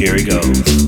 Can he feel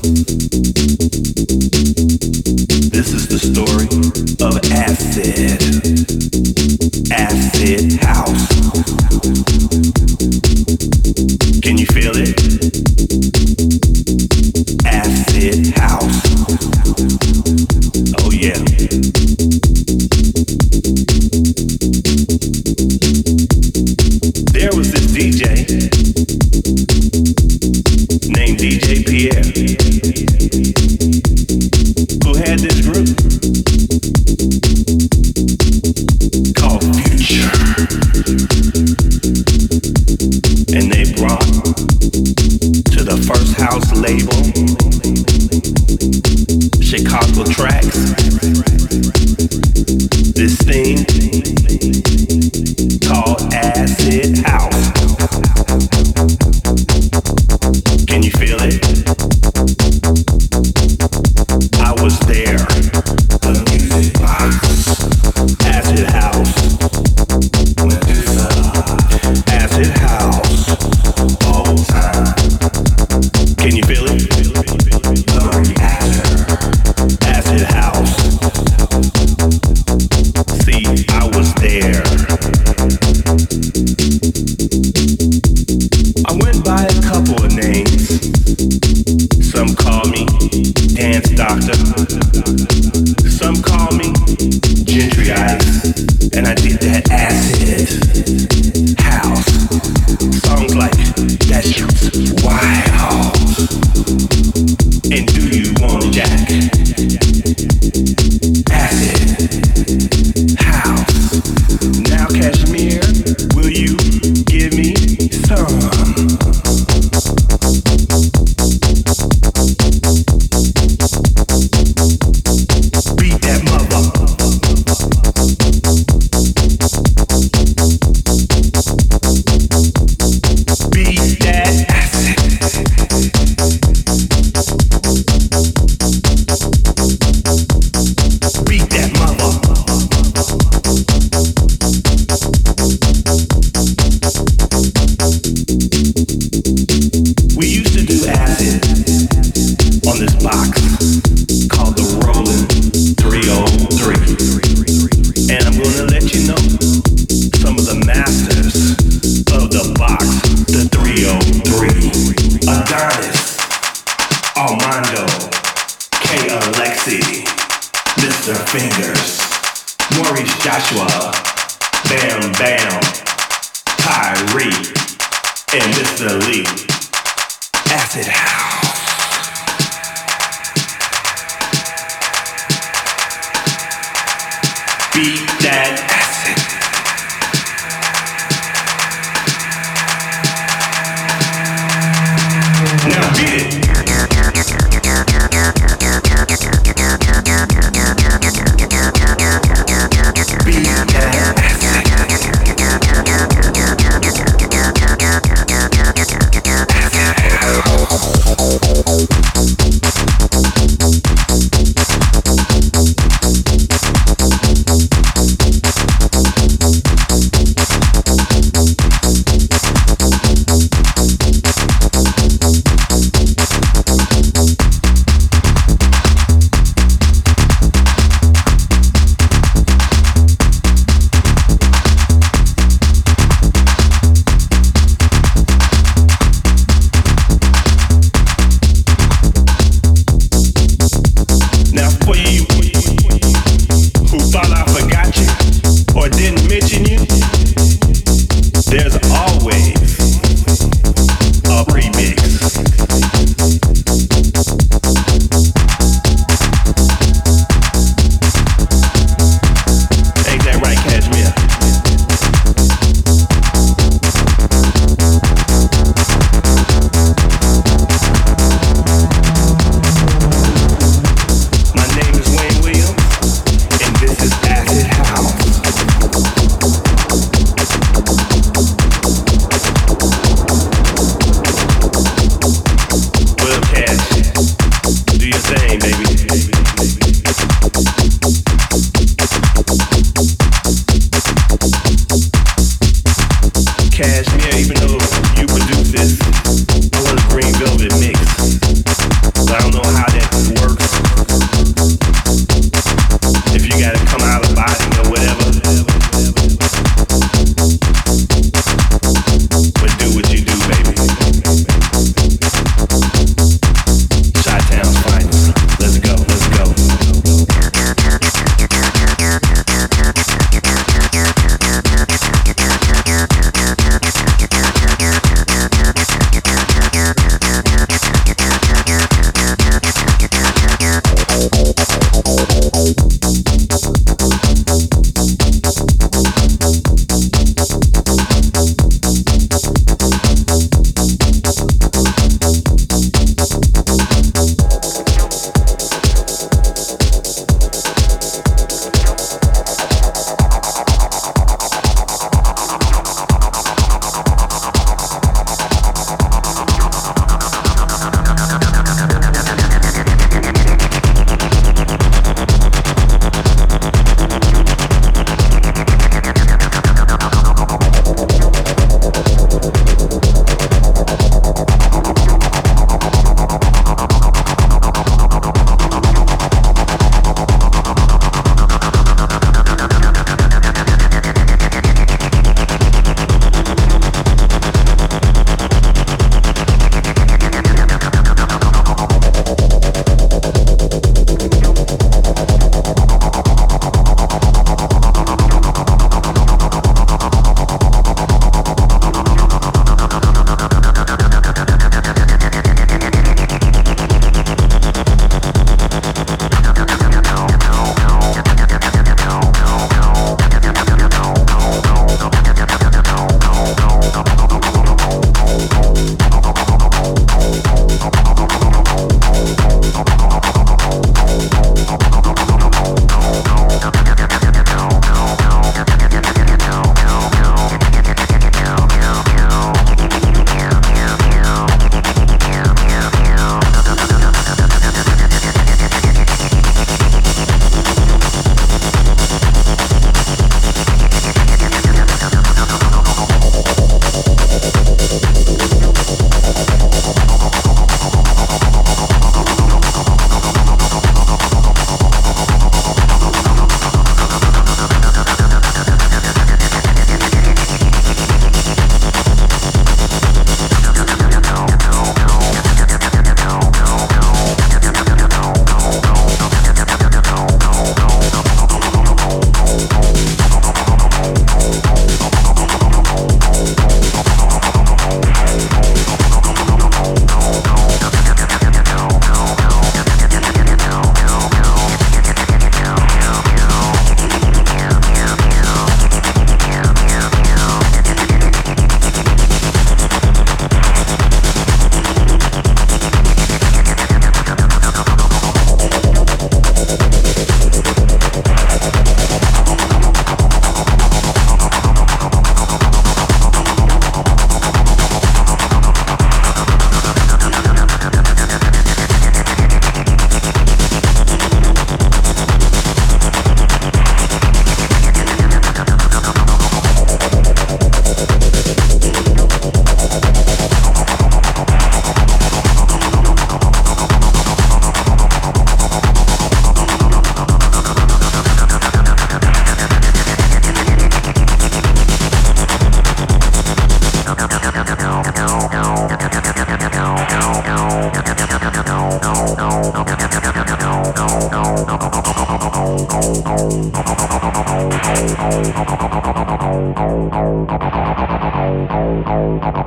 sounds like that. Maurice Joshua, Bam Bam, Tyree, and Mr. Lee. Acid House. Beat that acid. Now beat it. beat. Yeah.